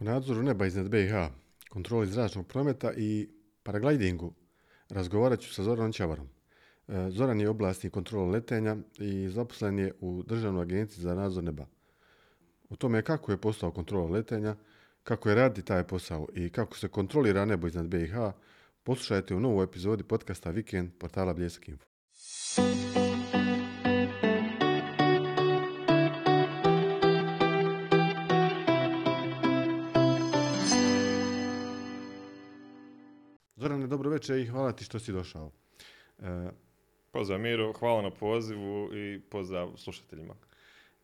U nadzoru neba iznad BiH, kontroli zračnog prometa i paraglidingu razgovarat ću sa Zoranom Čavarom. E, Zoran je oblastni kontrola letenja i zaposlen je u Državnoj agenciji za nadzor neba. O tome kako je postao kontrola letenja, kako je radi taj posao i kako se kontrolira nebo iznad BiH, poslušajte u novoj epizodi podcasta Vikend portala Bljesak Info. Dobro večer i hvala ti što si došao. E, Pozdrav Miro, hvala na pozivu i pozdrav slušateljima.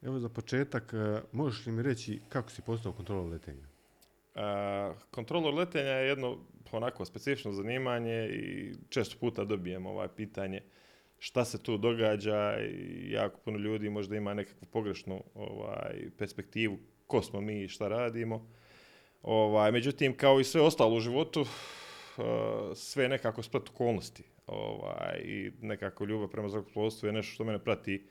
evo za početak, e, možeš li mi reći kako si postao kontrolor letenja? E, kontrolor letenja je jedno onako specifično zanimanje i često puta dobijem ovaj pitanje šta se tu događa i jako puno ljudi možda ima nekakvu pogrešnu ovaj, perspektivu ko smo mi i šta radimo. Ovaj, međutim, kao i sve ostalo u životu, sve je nekako splet okolnosti. Ovaj, I nekako ljubav prema zrakoplovstvu je nešto što mene prati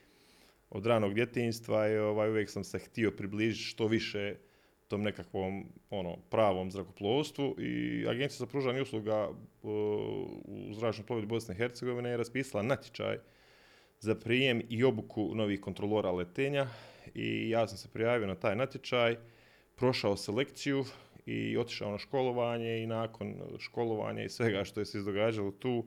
od ranog djetinjstva i ovaj, uvijek sam se htio približiti što više tom nekakvom ono, pravom zrakoplovstvu i Agencija za pružanje usluga uh, u zračnoj plovidbi Bosne i Hercegovine je raspisala natječaj za prijem i obuku novih kontrolora letenja i ja sam se prijavio na taj natječaj, prošao selekciju i otišao na školovanje i nakon školovanja i svega što je se izdogađalo tu,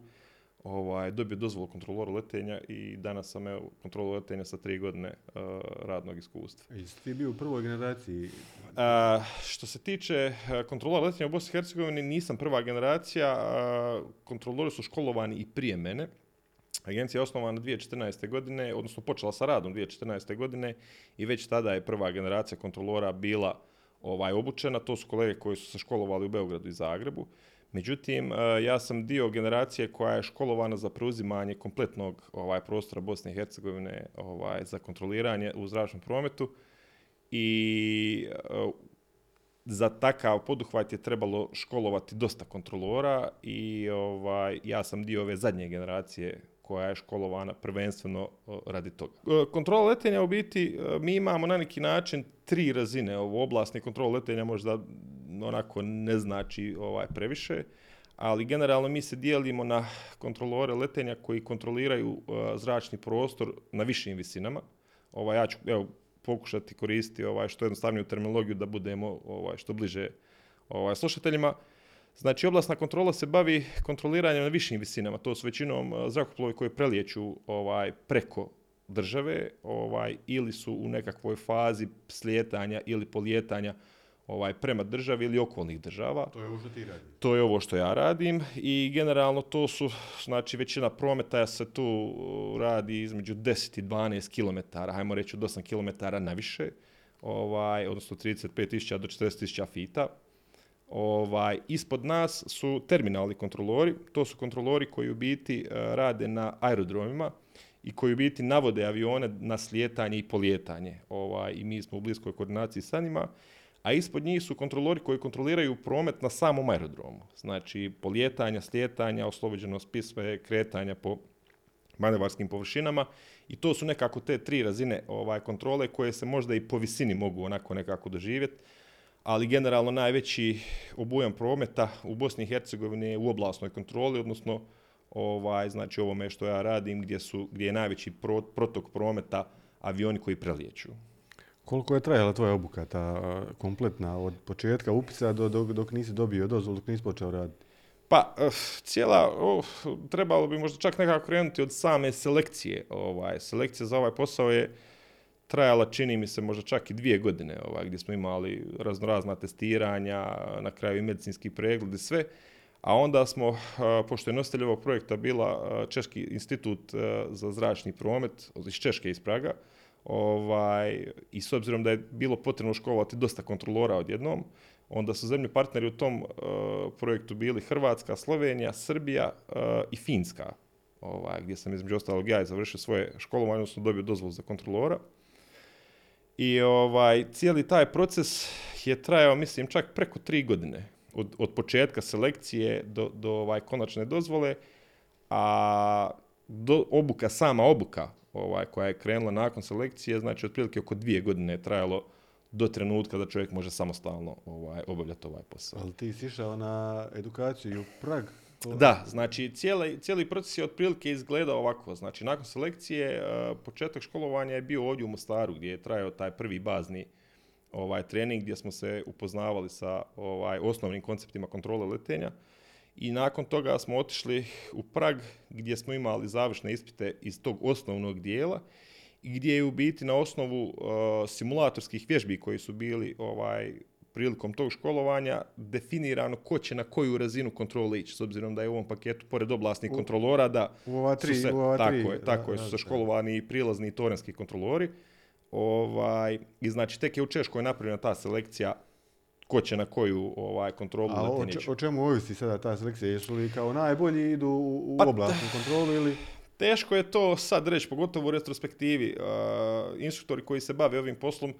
ovaj, dobio dozvolu kontrolora letenja i danas sam evo, kontrolor letenja sa tri godine uh, radnog iskustva. Jesi ti bio u prvoj generaciji? A, što se tiče uh, kontrolora letenja u Bosni i Hercegovini, nisam prva generacija, a, kontrolori su školovani i prije mene. Agencija je osnovana 2014. godine, odnosno počela sa radom 2014. godine i već tada je prva generacija kontrolora bila ovaj obučena. To su kolege koji su se školovali u Beogradu i Zagrebu. Međutim, e, ja sam dio generacije koja je školovana za preuzimanje kompletnog ovaj prostora Bosne i Hercegovine ovaj, za kontroliranje u zračnom prometu i e, za takav poduhvat je trebalo školovati dosta kontrolora i ovaj, ja sam dio ove zadnje generacije koja je školovana prvenstveno e, radi toga. Kontrola letenja u biti, mi imamo na neki način tri razine. Ovo oblastni kontrol letenja možda onako ne znači ovaj previše, ali generalno mi se dijelimo na kontrolore letenja koji kontroliraju uh, zračni prostor na višim visinama. Ovaj, ja ću evo, pokušati koristiti ovaj, što jednostavniju terminologiju da budemo ovaj, što bliže ovaj, slušateljima. Znači, oblastna kontrola se bavi kontroliranjem na višim visinama. To su većinom zrakoplovi koji prelijeću ovaj, preko države ovaj, ili su u nekakvoj fazi slijetanja ili polijetanja ovaj prema državi ili okolnih država. To je ovo što ti radi. To je ovo što ja radim i generalno to su, znači većina prometa se tu radi između 10 i 12 km, hajmo reći od 8 km na više, ovaj, odnosno 35.000 do 40.000 fita. Ovaj, ispod nas su terminalni kontrolori, to su kontrolori koji u biti rade na aerodromima i koji u biti navode avione na slijetanje i polijetanje. Ovaj, I mi smo u bliskoj koordinaciji sa njima a ispod njih su kontrolori koji kontroliraju promet na samom aerodromu. Znači, polijetanja, slijetanja, oslobođenost pisme, kretanja po manevarskim površinama i to su nekako te tri razine ovaj kontrole koje se možda i po visini mogu onako nekako doživjeti, ali generalno najveći obujam prometa u Bosni i Hercegovini je u oblastnoj kontroli, odnosno ovaj znači ovome što ja radim gdje su gdje je najveći protok prometa avioni koji prelijeću. Koliko je trajala tvoja obuka, ta kompletna, od početka upisa do, dok, dok nisi dobio dozvolu, dok nisi počeo raditi? Pa, uh, cijela, uh, trebalo bi možda čak nekako krenuti od same selekcije. Ovaj, selekcija za ovaj posao je trajala, čini mi se, možda čak i dvije godine, ovaj, gdje smo imali raznorazna testiranja, na kraju i medicinski pregled i sve. A onda smo, uh, pošto je nositelj ovog projekta bila Češki institut za zračni promet, iz Češke iz Praga, Ovaj, I s obzirom da je bilo potrebno školovati dosta kontrolora odjednom, onda su zemlji partneri u tom projektu bili Hrvatska, Slovenija, Srbija i Finska, ovaj, gdje sam između ostalog ja završio svoje školovanje, odnosno dobio dozvolu za kontrolora. I ovaj, cijeli taj proces je trajao, mislim, čak preko tri godine. Od, od početka selekcije do, do ovaj, konačne dozvole, a do, obuka, sama obuka ovaj, koja je krenula nakon selekcije, znači otprilike oko dvije godine je trajalo do trenutka da čovjek može samostalno ovaj, obavljati ovaj posao. Ali ti si išao na edukaciju u Prag? Da, znači cijeli, cijeli proces je otprilike izgledao ovako. Znači nakon selekcije, eh, početak školovanja je bio ovdje u Mostaru gdje je trajao taj prvi bazni ovaj trening gdje smo se upoznavali sa ovaj osnovnim konceptima kontrole letenja. I nakon toga smo otišli u Prag gdje smo imali završne ispite iz tog osnovnog dijela i gdje je u biti na osnovu uh, simulatorskih vježbi koji su bili ovaj prilikom tog školovanja definirano ko će na koju razinu kontrole ići, s obzirom da je u ovom paketu, pored oblasnih kontrolora, da u ova tri, su se, u ova tako tri, je, tako je, su se školovani i prilazni i torenski kontrolori. Ovaj, I znači, tek je u Češkoj napravljena ta selekcija ko će na koju ovaj, kontrolu A o, o čemu ovisi sada ta selekcija? Jesu li kao najbolji idu u, u Pa, oblastnu kontrolu ili... Teško je to sad reći, pogotovo u retrospektivi. Uh, instruktori koji se bave ovim poslom,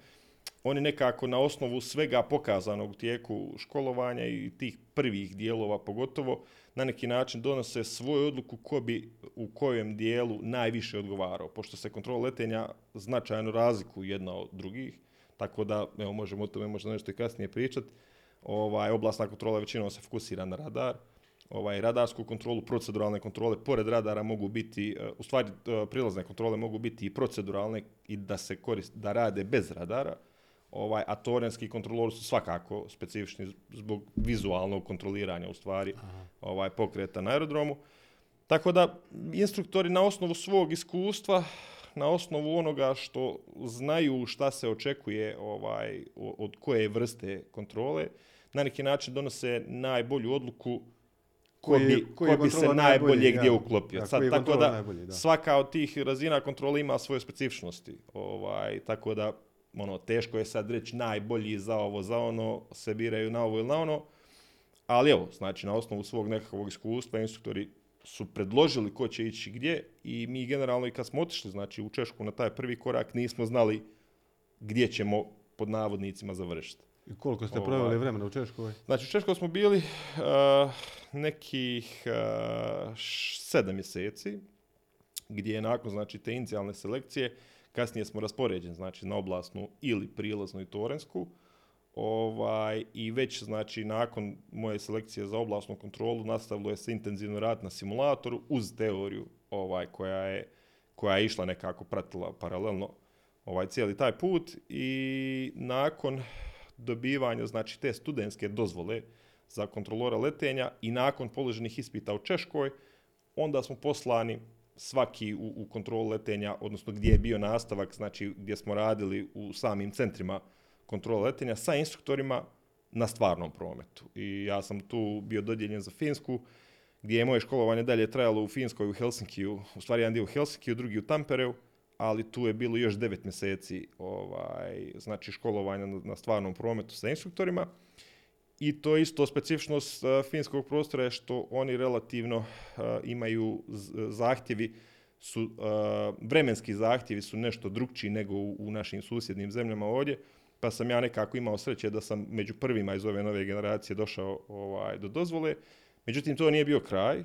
oni nekako na osnovu svega pokazanog u tijeku školovanja i tih prvih dijelova pogotovo, na neki način donose svoju odluku ko bi u kojem dijelu najviše odgovarao, pošto se kontrola letenja značajno razlikuju jedna od drugih, tako da evo, možemo o tome možda nešto i kasnije pričati. Ovaj, oblastna kontrola većinom se fokusira na radar, ovaj, radarsku kontrolu, proceduralne kontrole, pored radara mogu biti, u stvari e, prilazne kontrole mogu biti i proceduralne i da se korist, da rade bez radara, ovaj, a torenski kontrolori su svakako specifični zbog vizualnog kontroliranja u stvari ovaj, pokreta na aerodromu. Tako da instruktori na osnovu svog iskustva, na osnovu onoga što znaju šta se očekuje ovaj, od koje vrste kontrole, na neki način donose najbolju odluku ko bi, koji ko bi se najbolje najbolji, gdje ja. uklopio. Sad, tako da, najbolji, da. svaka od tih razina kontrole ima svoje specifičnosti. Ovaj, tako da, ono, teško je sad reći najbolji za ovo, za ono, se biraju na ovo ili na ono. Ali evo, znači na osnovu svog nekakvog iskustva instruktori su predložili ko će ići gdje i mi generalno i kad smo otišli znači u Češku na taj prvi korak nismo znali gdje ćemo pod navodnicima završiti. I koliko ste Ovaj. proveli vremena u Češkoj? Znači u Češkoj smo bili uh, nekih uh, sedam mjeseci gdje je nakon znači te inicijalne selekcije kasnije smo raspoređeni znači na oblastnu ili prilaznu i torensku ovaj, i već znači nakon moje selekcije za oblasnu kontrolu nastavilo je se intenzivno rad na simulatoru uz teoriju ovaj, koja je koja je išla nekako pratila paralelno ovaj cijeli taj put i nakon dobivanja znači te studentske dozvole za kontrolora letenja i nakon položenih ispita u Češkoj, onda smo poslani svaki u, u kontrolu letenja, odnosno gdje je bio nastavak, znači gdje smo radili u samim centrima kontrole letenja sa instruktorima na stvarnom prometu. I ja sam tu bio dodijeljen za Finsku, gdje je moje školovanje dalje trajalo u Finskoj, u Helsinkiju, u stvari jedan dio u Helsinkiju, drugi u Tampereu, ali tu je bilo još devet mjeseci ovaj, znači školovanja na, na stvarnom prometu sa instruktorima. I to je isto specifičnost uh, finskog prostora je što oni relativno uh, imaju z- zahtjevi su vremenski zahtjevi su nešto drugčiji nego u, našim susjednim zemljama ovdje, pa sam ja nekako imao sreće da sam među prvima iz ove nove generacije došao ovaj, do dozvole. Međutim, to nije bio kraj,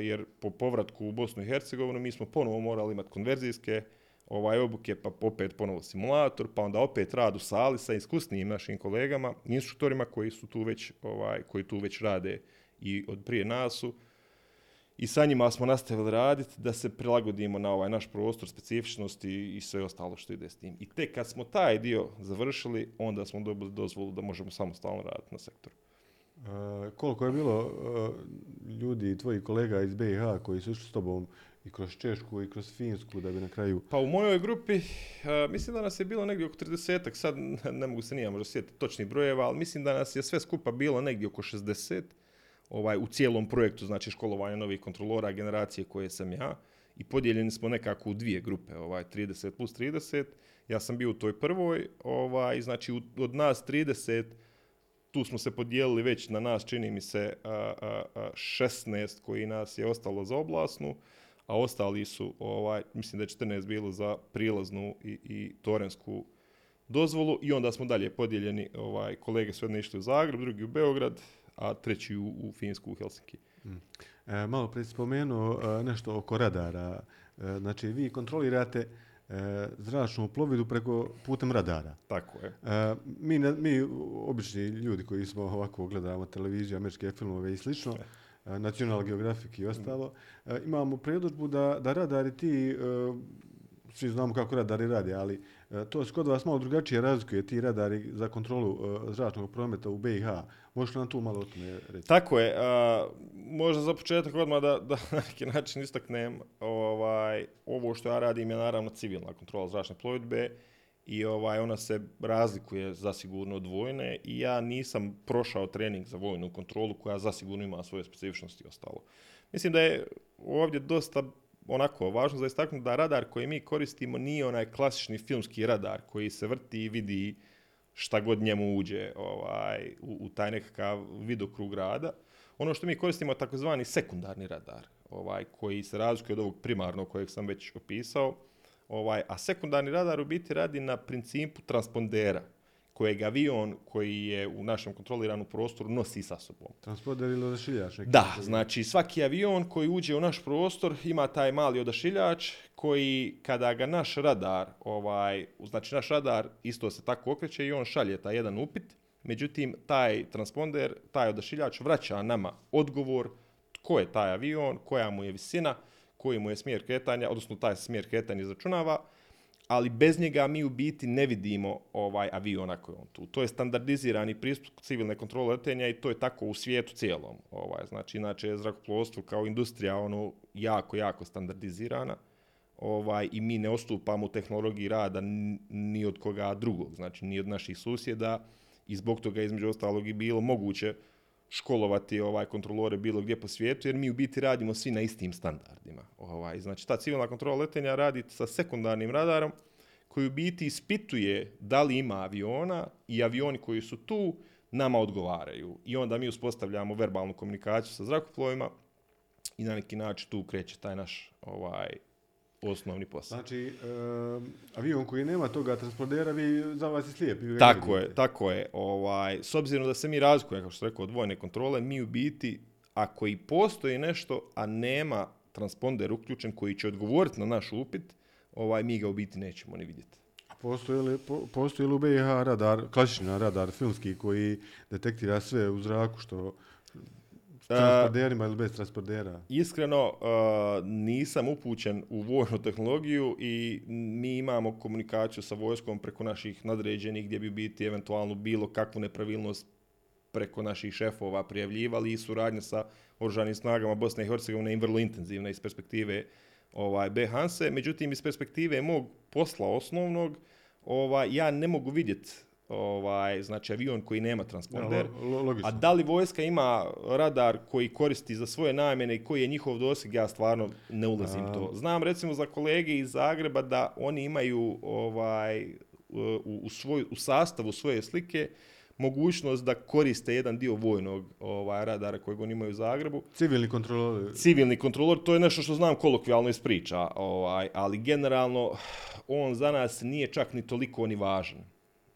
jer po povratku u Bosnu i Hercegovinu mi smo ponovo morali imati konverzijske ovaj obuke, pa opet ponovo simulator, pa onda opet rad u sali sa iskusnijim našim kolegama, instruktorima koji su tu već, ovaj, koji tu već rade i od prije nas su. I sa njima smo nastavili raditi da se prilagodimo na ovaj naš prostor, specifičnosti i sve ostalo što ide s tim. I tek kad smo taj dio završili, onda smo dobili dozvolu da možemo samostalno raditi na sektoru. E, koliko je bilo e, ljudi, tvojih kolega iz BiH koji su išli s tobom i kroz Češku i kroz Finsku da bi na kraju... Pa u mojoj grupi, uh, mislim da nas je bilo negdje oko 30 sad ne mogu se nije možda sjetiti točnih brojeva, ali mislim da nas je sve skupa bilo negdje oko 60 ovaj, u cijelom projektu, znači školovanja novih kontrolora generacije koje sam ja. I podijeljeni smo nekako u dvije grupe, ovaj, 30 plus 30. Ja sam bio u toj prvoj, ovaj, znači od nas 30 tu smo se podijelili već na nas, čini mi se, a, a, a, 16 koji nas je ostalo za oblasnu, a ostali su, ovaj, mislim da je 14 bilo za prilaznu i, i torensku dozvolu i onda smo dalje podijeljeni, ovaj, kolege su jedni išli u Zagreb, drugi u Beograd, a treći u, u Finsku, u Helsinki. E, malo prije spomenuo e, nešto oko radara. E, znači, vi kontrolirate e, zračnu plovidu preko putem radara. Tako je. E, mi, mi obični ljudi koji smo ovako gledamo televiziju, američke filmove i slično, e, National Geographic i ostalo, e, imamo predodžbu da, da radari ti, e, svi znamo kako radari rade, ali e, to se kod vas malo drugačije razlikuje, ti radari za kontrolu e, zračnog prometa u BiH. Možeš nam tu malo o tome reći? Tako je. a, možda za početak odmah da, da na neki način istaknem ovaj, ovo što ja radim je naravno civilna kontrola zračne plovidbe i ovaj, ona se razlikuje zasigurno od vojne i ja nisam prošao trening za vojnu kontrolu koja zasigurno ima svoje specifičnosti i ostalo. Mislim da je ovdje dosta onako važno za istaknuti da radar koji mi koristimo nije onaj klasični filmski radar koji se vrti i vidi šta god njemu uđe ovaj, u, u taj nekakav vidokrug rada. Ono što mi koristimo je takozvani sekundarni radar, ovaj, koji se razlikuje od ovog primarnog kojeg sam već opisao. Ovaj, a sekundarni radar u biti radi na principu transpondera, kojeg avion koji je u našem kontroliranom prostoru nosi sa sobom. Transporter ili odašiljač? Da, znači svaki avion koji uđe u naš prostor ima taj mali odašiljač koji kada ga naš radar, ovaj, znači naš radar isto se tako okreće i on šalje taj jedan upit, međutim taj transponder, taj odašiljač vraća nama odgovor tko je taj avion, koja mu je visina, koji mu je smjer kretanja, odnosno taj smjer kretanja izračunava, ali bez njega mi u biti ne vidimo ovaj avion ako je on tu. To je standardizirani pristup civilne kontrole letenja i to je tako u svijetu cijelom. Ovaj, znači, inače je zrakoplovstvo kao industrija ono jako, jako standardizirana ovaj, i mi ne ostupamo u tehnologiji rada ni od koga drugog, znači ni od naših susjeda i zbog toga između ostalog i bilo moguće školovati ovaj kontrolore bilo gdje po svijetu, jer mi u biti radimo svi na istim standardima. Ovaj, znači ta civilna kontrola letenja radi sa sekundarnim radarom koji u biti ispituje da li ima aviona i avioni koji su tu nama odgovaraju. I onda mi uspostavljamo verbalnu komunikaciju sa zrakoplovima i na neki način tu kreće taj naš ovaj, osnovni posao. Znači, e, avion koji nema toga transpondera, vi, za vas je slijep. Tako je, tako je. Ovaj, s obzirom da se mi razlikujemo, kao što rekao, od vojne kontrole, mi u biti, ako i postoji nešto, a nema transponder uključen koji će odgovoriti na naš upit, ovaj, mi ga u biti nećemo ni vidjeti. Postoji li, po, postoji li u BiH radar, klasični radar filmski koji detektira sve u zraku što s transponderima ili bez transpondera? Iskreno, uh, nisam upućen u vojnu tehnologiju i mi imamo komunikaciju sa vojskom preko naših nadređenih gdje bi biti eventualno bilo kakvu nepravilnost preko naših šefova prijavljivali i suradnja sa oružanim snagama Bosne i Hercegovine je vrlo intenzivna iz perspektive ovaj, B. Hanse. Međutim, iz perspektive mog posla osnovnog, ovaj, ja ne mogu vidjeti ovaj, znači avion koji nema transponder. lo- logično. A da li vojska ima radar koji koristi za svoje namjene i koji je njihov doseg, ja stvarno ne ulazim A- to. Znam recimo za kolege iz Zagreba da oni imaju ovaj, u, u, svoj, u sastavu svoje slike mogućnost da koriste jedan dio vojnog ovaj, radara kojeg oni imaju u Zagrebu. Civilni kontrolor, Civilni kontrolor, to je nešto što znam kolokvijalno iz priča, ovaj, ali generalno on za nas nije čak ni toliko ni važan.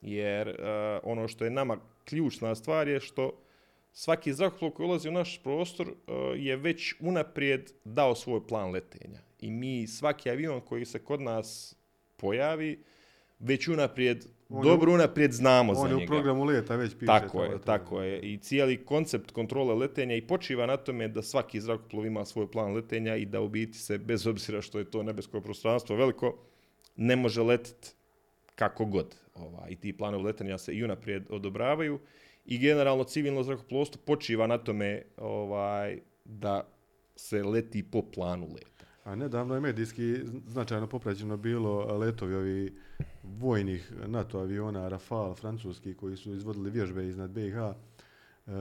Jer eh, ono što je nama ključna stvar je što svaki zrakoplov koji ulazi u naš prostor eh, je već unaprijed dao svoj plan letenja. I mi svaki avion koji se kod nas pojavi, već unaprijed, On je- dobro unaprijed znamo za on je u njega. programu leta već piše. Tako je, tako je. I cijeli koncept kontrole letenja i počiva na tome da svaki zrakoplov ima svoj plan letenja i da u biti se, bez obzira što je to nebesko prostranstvo veliko, ne može letiti kako god. Ovaj, I ti planovi letenja se i unaprijed odobravaju i generalno civilno zrakoplovstvo počiva na tome ovaj, da se leti po planu leta. A nedavno je medijski značajno popraćeno bilo letovi ovi vojnih NATO aviona Rafale francuski koji su izvodili vježbe iznad BiH. E,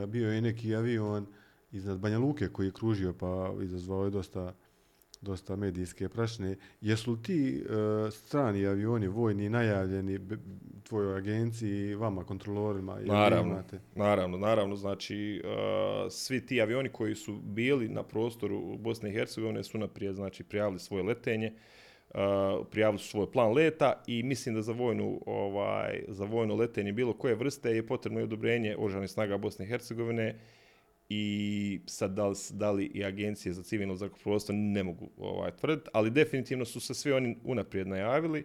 Bio je neki avion iznad Banja Luke koji je kružio pa izazvao je dosta, dosta medijske prašne. Jesu li ti e, strani avioni vojni najavljeni tvojoj agenciji, vama kontrolorima? Naravno, imate? naravno, naravno. Znači, uh, svi ti avioni koji su bili na prostoru Bosne i Hercegovine su naprijed znači, prijavili svoje letenje, uh, prijavili su svoj plan leta i mislim da za vojnu, ovaj, za vojno letenje bilo koje vrste je potrebno i odobrenje Oružanih snaga Bosne i Hercegovine i sad da li, da li i agencije za civilno zrakoplovstvo ne mogu ovaj, tvrditi, ali definitivno su se svi oni unaprijed najavili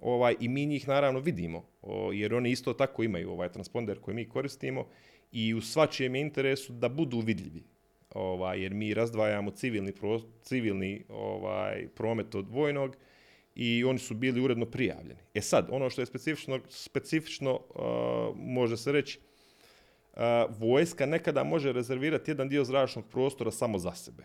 ovaj, i mi njih naravno vidimo, o, jer oni isto tako imaju ovaj transponder koji mi koristimo i u svačijem je interesu da budu vidljivi. Ovaj, jer mi razdvajamo civilni, pro, civilni ovaj, promet od vojnog i oni su bili uredno prijavljeni. E sad, ono što je specifično, specifično uh, može se reći, vojska nekada može rezervirati jedan dio zračnog prostora samo za sebe.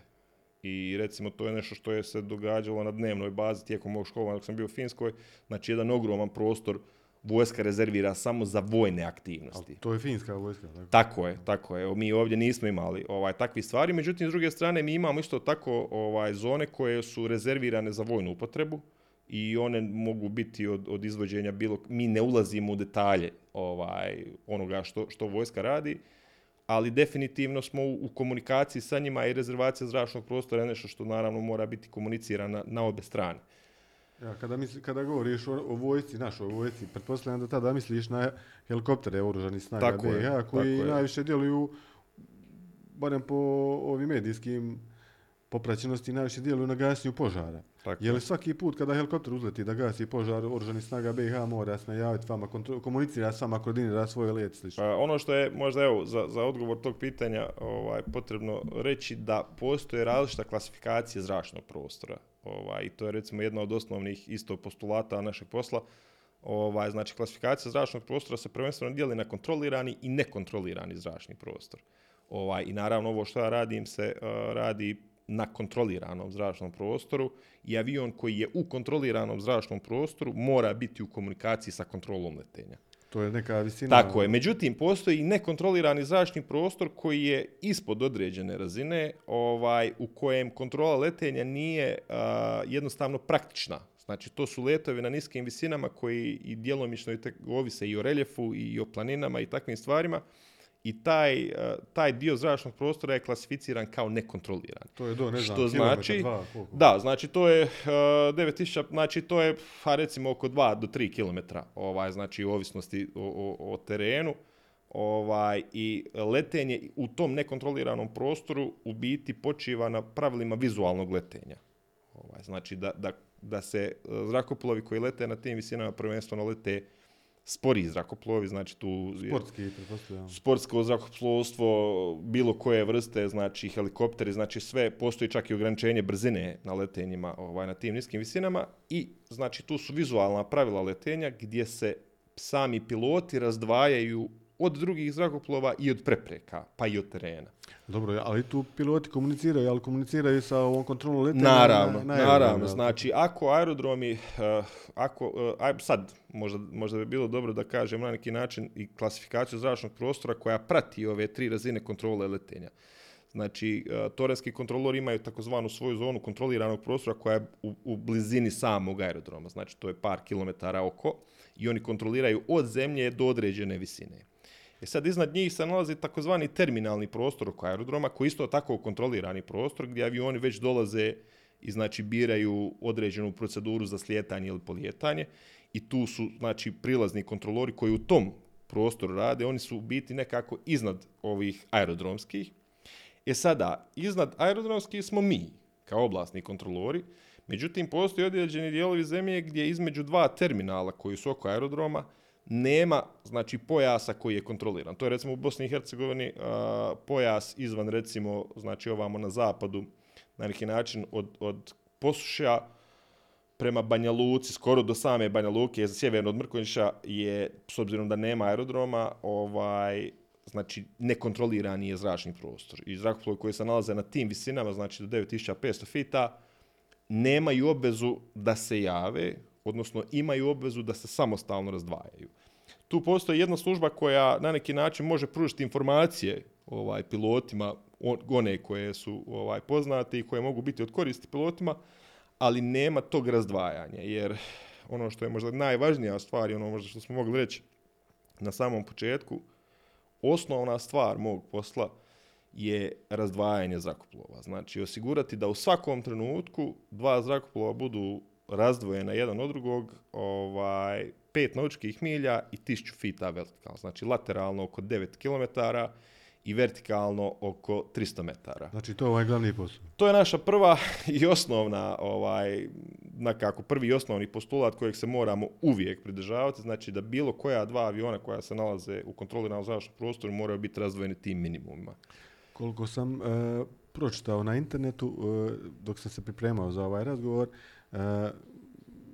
I recimo to je nešto što je se događalo na dnevnoj bazi tijekom mog školovanja dok sam bio u Finskoj. Znači jedan ogroman prostor vojska rezervira samo za vojne aktivnosti. Ali to je finska vojska, tako? Tako je, tako je. Mi ovdje nismo imali ovaj takvi stvari, međutim s druge strane mi imamo isto tako ovaj zone koje su rezervirane za vojnu upotrebu i one mogu biti od, od izvođenja bilo mi ne ulazimo u detalje ovaj onoga što što vojska radi ali definitivno smo u, u komunikaciji sa njima i rezervacija zračnog prostora je nešto što naravno mora biti komunicirana na obe strane. Ja, kada, misli, kada govoriš o, o vojsci, našoj vojsci, pretpostavljam da tada misliš na helikoptere oružanih snaga Tako je, BiH, koji tako najviše djeluju, barem po ovim medijskim popraćenosti, najviše djeluju na gasenju požara. Tako Je li svaki put kada helikopter uzleti da gasi požar oružanih snaga BiH mora se najaviti vama, komunicira s vama, koordinira svoj let, slično? Pa, ono što je možda evo za, za odgovor tog pitanja ovaj potrebno reći da postoje različita klasifikacija zračnog prostora. Ovaj i to je recimo jedna od osnovnih isto postulata našeg posla. Ovaj znači klasifikacija zračnog prostora se prvenstveno dijeli na kontrolirani i nekontrolirani zračni prostor. Ovaj i naravno ovo što ja radim se uh, radi na kontroliranom zračnom prostoru i avion koji je u kontroliranom zračnom prostoru mora biti u komunikaciji sa kontrolom letenja. To je neka visina... Tako je. Međutim, postoji i nekontrolirani zračni prostor koji je ispod određene razine, ovaj, u kojem kontrola letenja nije a, jednostavno praktična. Znači, to su letovi na niskim visinama koji i djelomično i ovise i o reljefu i o planinama i takvim stvarima. I taj, a, taj dio zračnog prostora je klasificiran kao nekontroliran. To je do, ne znam, Što znači- dva, koliko? Da, znači to je uh, 9000, znači to je ha, recimo oko 2 do 3 km, ovaj, znači u ovisnosti o, o, o terenu. Ovaj, I letenje u tom nekontroliranom prostoru u biti počiva na pravilima vizualnog letenja. Ovaj, znači da, da, da se uh, zrakoplovi koji lete na tim visinama prvenstveno lete spori zrakoplovi, znači tu je- Sportski, pretpostavljam. sportsko zrakoplovstvo, bilo koje vrste, znači helikopteri, znači sve, postoji čak i ograničenje brzine na letenjima ovaj, na tim niskim visinama i znači tu su vizualna pravila letenja gdje se sami piloti razdvajaju od drugih zrakoplova i od prepreka, pa i od terena. Dobro, ali tu piloti komuniciraju, ali komuniciraju sa ovom kontrolom letenja Naravno, na, na naravno. Znači, ako aerodromi, uh, ako, uh, aj, sad, možda, možda bi bilo dobro da kažem na neki način i klasifikaciju zračnog prostora koja prati ove tri razine kontrole letenja. Znači, uh, torenski kontrolori imaju takozvanu svoju zonu kontroliranog prostora koja je u, u blizini samog aerodroma. Znači, to je par kilometara oko i oni kontroliraju od zemlje do određene visine. E sad iznad njih se nalazi takozvani terminalni prostor oko aerodroma koji isto tako kontrolirani prostor gdje avioni već dolaze i znači biraju određenu proceduru za slijetanje ili polijetanje. I tu su znači prilazni kontrolori koji u tom prostoru rade, oni su u biti nekako iznad ovih aerodromskih. E sada, iznad aerodromskih smo mi, kao oblastni kontrolori, međutim postoji određeni dijelovi zemlje gdje između dva terminala koji su oko aerodroma nema znači pojasa koji je kontroliran. To je recimo u Bosni i Hercegovini a, pojas izvan recimo znači ovamo na zapadu na neki način od, od Posuša prema Banja Luci, skoro do same Banja Luke, sjeverno od Mrkonjića je, s obzirom da nema aerodroma, ovaj, znači nekontrolirani je zračni prostor. I zrakoplovi koji se nalaze na tim visinama, znači do 9500 fita, nemaju obvezu da se jave, odnosno imaju obvezu da se samostalno razdvajaju. Tu postoji jedna služba koja na neki način može pružiti informacije ovaj pilotima, on- one koje su ovaj poznate i koje mogu biti od koristi pilotima, ali nema tog razdvajanja, jer ono što je možda najvažnija stvar i ono možda što smo mogli reći na samom početku, osnovna stvar mog posla je razdvajanje zrakoplova. Znači osigurati da u svakom trenutku dva zrakoplova budu razdvojena jedan od drugog, ovaj, pet nautičkih milja i 1000 fita vertikalno. Znači lateralno oko 9 km i vertikalno oko 300 metara. Znači to je ovaj glavni posao. To je naša prva i osnovna, ovaj, nekako prvi i osnovni postulat kojeg se moramo uvijek pridržavati, znači da bilo koja dva aviona koja se nalaze u kontroliranom zračnom prostoru moraju biti razdvojeni tim minimumima. Koliko sam e, pročitao na internetu, e, dok sam se pripremao za ovaj razgovor, e,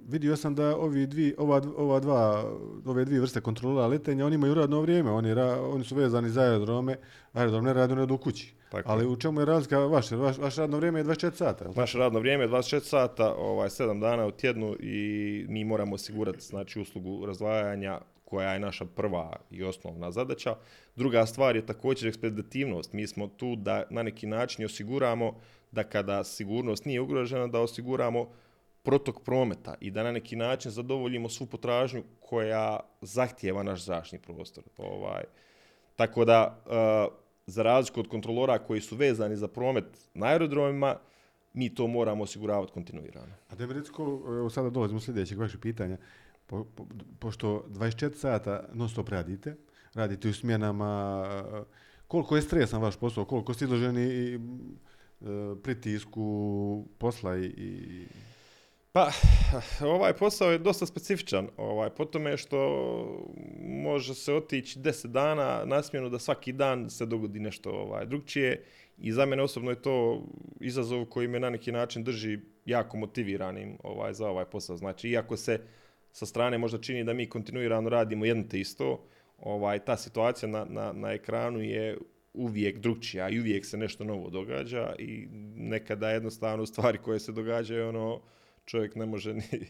vidio sam da ovi dvi, ova, ova dva, ove dvije vrste kontrola letenja, oni imaju radno vrijeme, oni, ra, oni su vezani za aerodrome, aerodrom ne radi, kući. Tako. Ali u čemu je razlika vaše? Vaš, vaše radno vrijeme je 24 sata. Naše radno vrijeme je 24 sata, ovaj, 7 dana u tjednu i mi moramo osigurati znači, uslugu razdvajanja koja je naša prva i osnovna zadaća. Druga stvar je također ekspeditivnost. Mi smo tu da na neki način osiguramo da kada sigurnost nije ugrožena, da osiguramo protok prometa i da na neki način zadovoljimo svu potražnju koja zahtijeva naš zračni prostor. Ovaj, tako da, uh, za razliku od kontrolora koji su vezani za promet na aerodromima, mi to moramo osiguravati kontinuirano. A da mi reci koliko, evo sada dolazimo do sljedećeg vašeg pitanja, po, po, pošto 24 sata non stop radite, radite u smjenama, e, koliko je stresan vaš posao, koliko ste izloženi i, e, pritisku posla i, i Pa, ovaj posao je dosta specifičan, ovaj, po tome što može se otići 10 dana na smjenu da svaki dan se dogodi nešto ovaj, drugčije i za mene osobno je to izazov koji me na neki način drži jako motiviranim ovaj, za ovaj posao. Znači, iako se sa strane možda čini da mi kontinuirano radimo jedno te isto, ovaj, ta situacija na, na, na ekranu je uvijek drugčija i uvijek se nešto novo događa i nekada jednostavno stvari koje se događaju ono, čovjek ne može ni,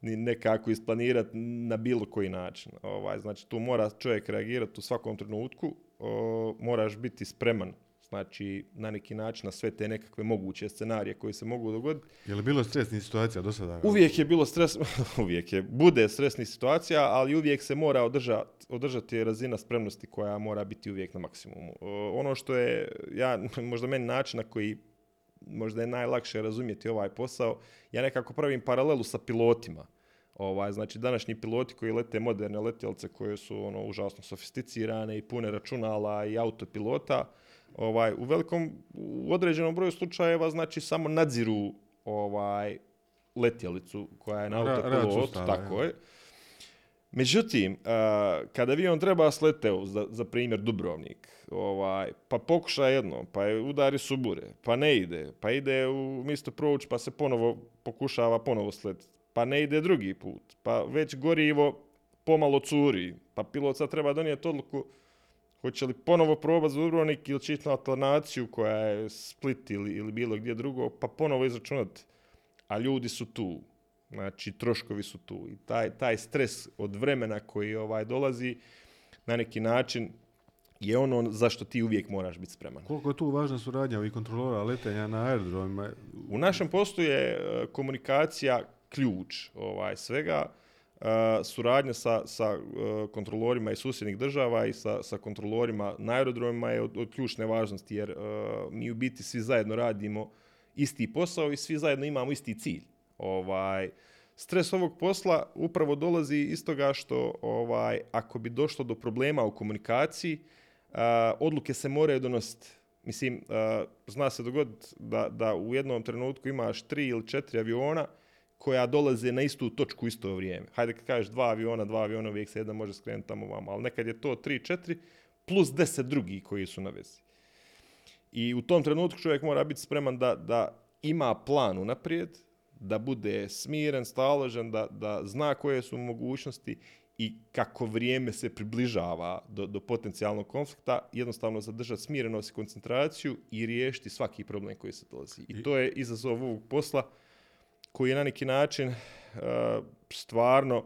ni nekako isplanirati na bilo koji način. Ovaj, znači, tu mora čovjek reagirati u svakom trenutku, o, moraš biti spreman znači na neki način na sve te nekakve moguće scenarije koji se mogu dogoditi. je li bilo stresnih situacija do sada? Uvijek je bilo stres, uvijek je, bude stresnih situacija, ali uvijek se mora održati, održati razina spremnosti koja mora biti uvijek na maksimumu. Ono što je, ja, možda meni način na koji možda je najlakše razumjeti ovaj posao, ja nekako pravim paralelu sa pilotima. Ovaj, znači današnji piloti koji lete moderne letjelce koje su ono užasno sofisticirane i pune računala i autopilota, ovaj u velikom u određenom broju slučajeva znači samo nadziru ovaj letjelicu koja je na autopilotu, tako ja. Međutim, kada avion treba sleteo, za, za primjer Dubrovnik, ovaj, pa pokuša jedno, pa je udari subure, pa ne ide, pa ide u mjesto provuć, pa se ponovo pokušava ponovo sletiti, pa ne ide drugi put, pa već gorivo pomalo curi, pa pilot sad treba donijeti odluku hoće li ponovo probati za Dubrovnik ili će na Atlanaciju koja je Split ili, ili bilo gdje drugo, pa ponovo izračunati. A ljudi su tu, znači troškovi su tu i taj, taj stres od vremena koji ovaj dolazi na neki način je ono zašto ti uvijek moraš biti spreman. Koliko je tu važna suradnja ovih kontrolora letenja na aerodromima? U našem poslu je e, komunikacija ključ ovaj, svega. E, suradnja sa, sa e, kontrolorima iz susjednih država i sa, sa kontrolorima na aerodromima je od, od ključne važnosti jer mi u biti svi zajedno radimo isti posao i svi zajedno imamo isti cilj. Ovaj, stres ovog posla upravo dolazi iz toga što ovaj, ako bi došlo do problema u komunikaciji, a, odluke se moraju donositi. Mislim, a, zna se dogoditi da, da u jednom trenutku imaš tri ili četiri aviona koja dolaze na istu točku u isto vrijeme. Hajde kad kažeš dva aviona, dva aviona uvijek se jedan može skrenuti tamo vamo, ali nekad je to tri, četiri plus deset drugih koji su na vezi. I u tom trenutku čovjek mora biti spreman da, da ima plan unaprijed, da bude smiren, staložen, da, da zna koje su mogućnosti i kako vrijeme se približava do, do potencijalnog konflikta, jednostavno zadržati smirenost i koncentraciju i riješiti svaki problem koji se dolazi. I to je izazov ovog posla koji je na neki način uh, stvarno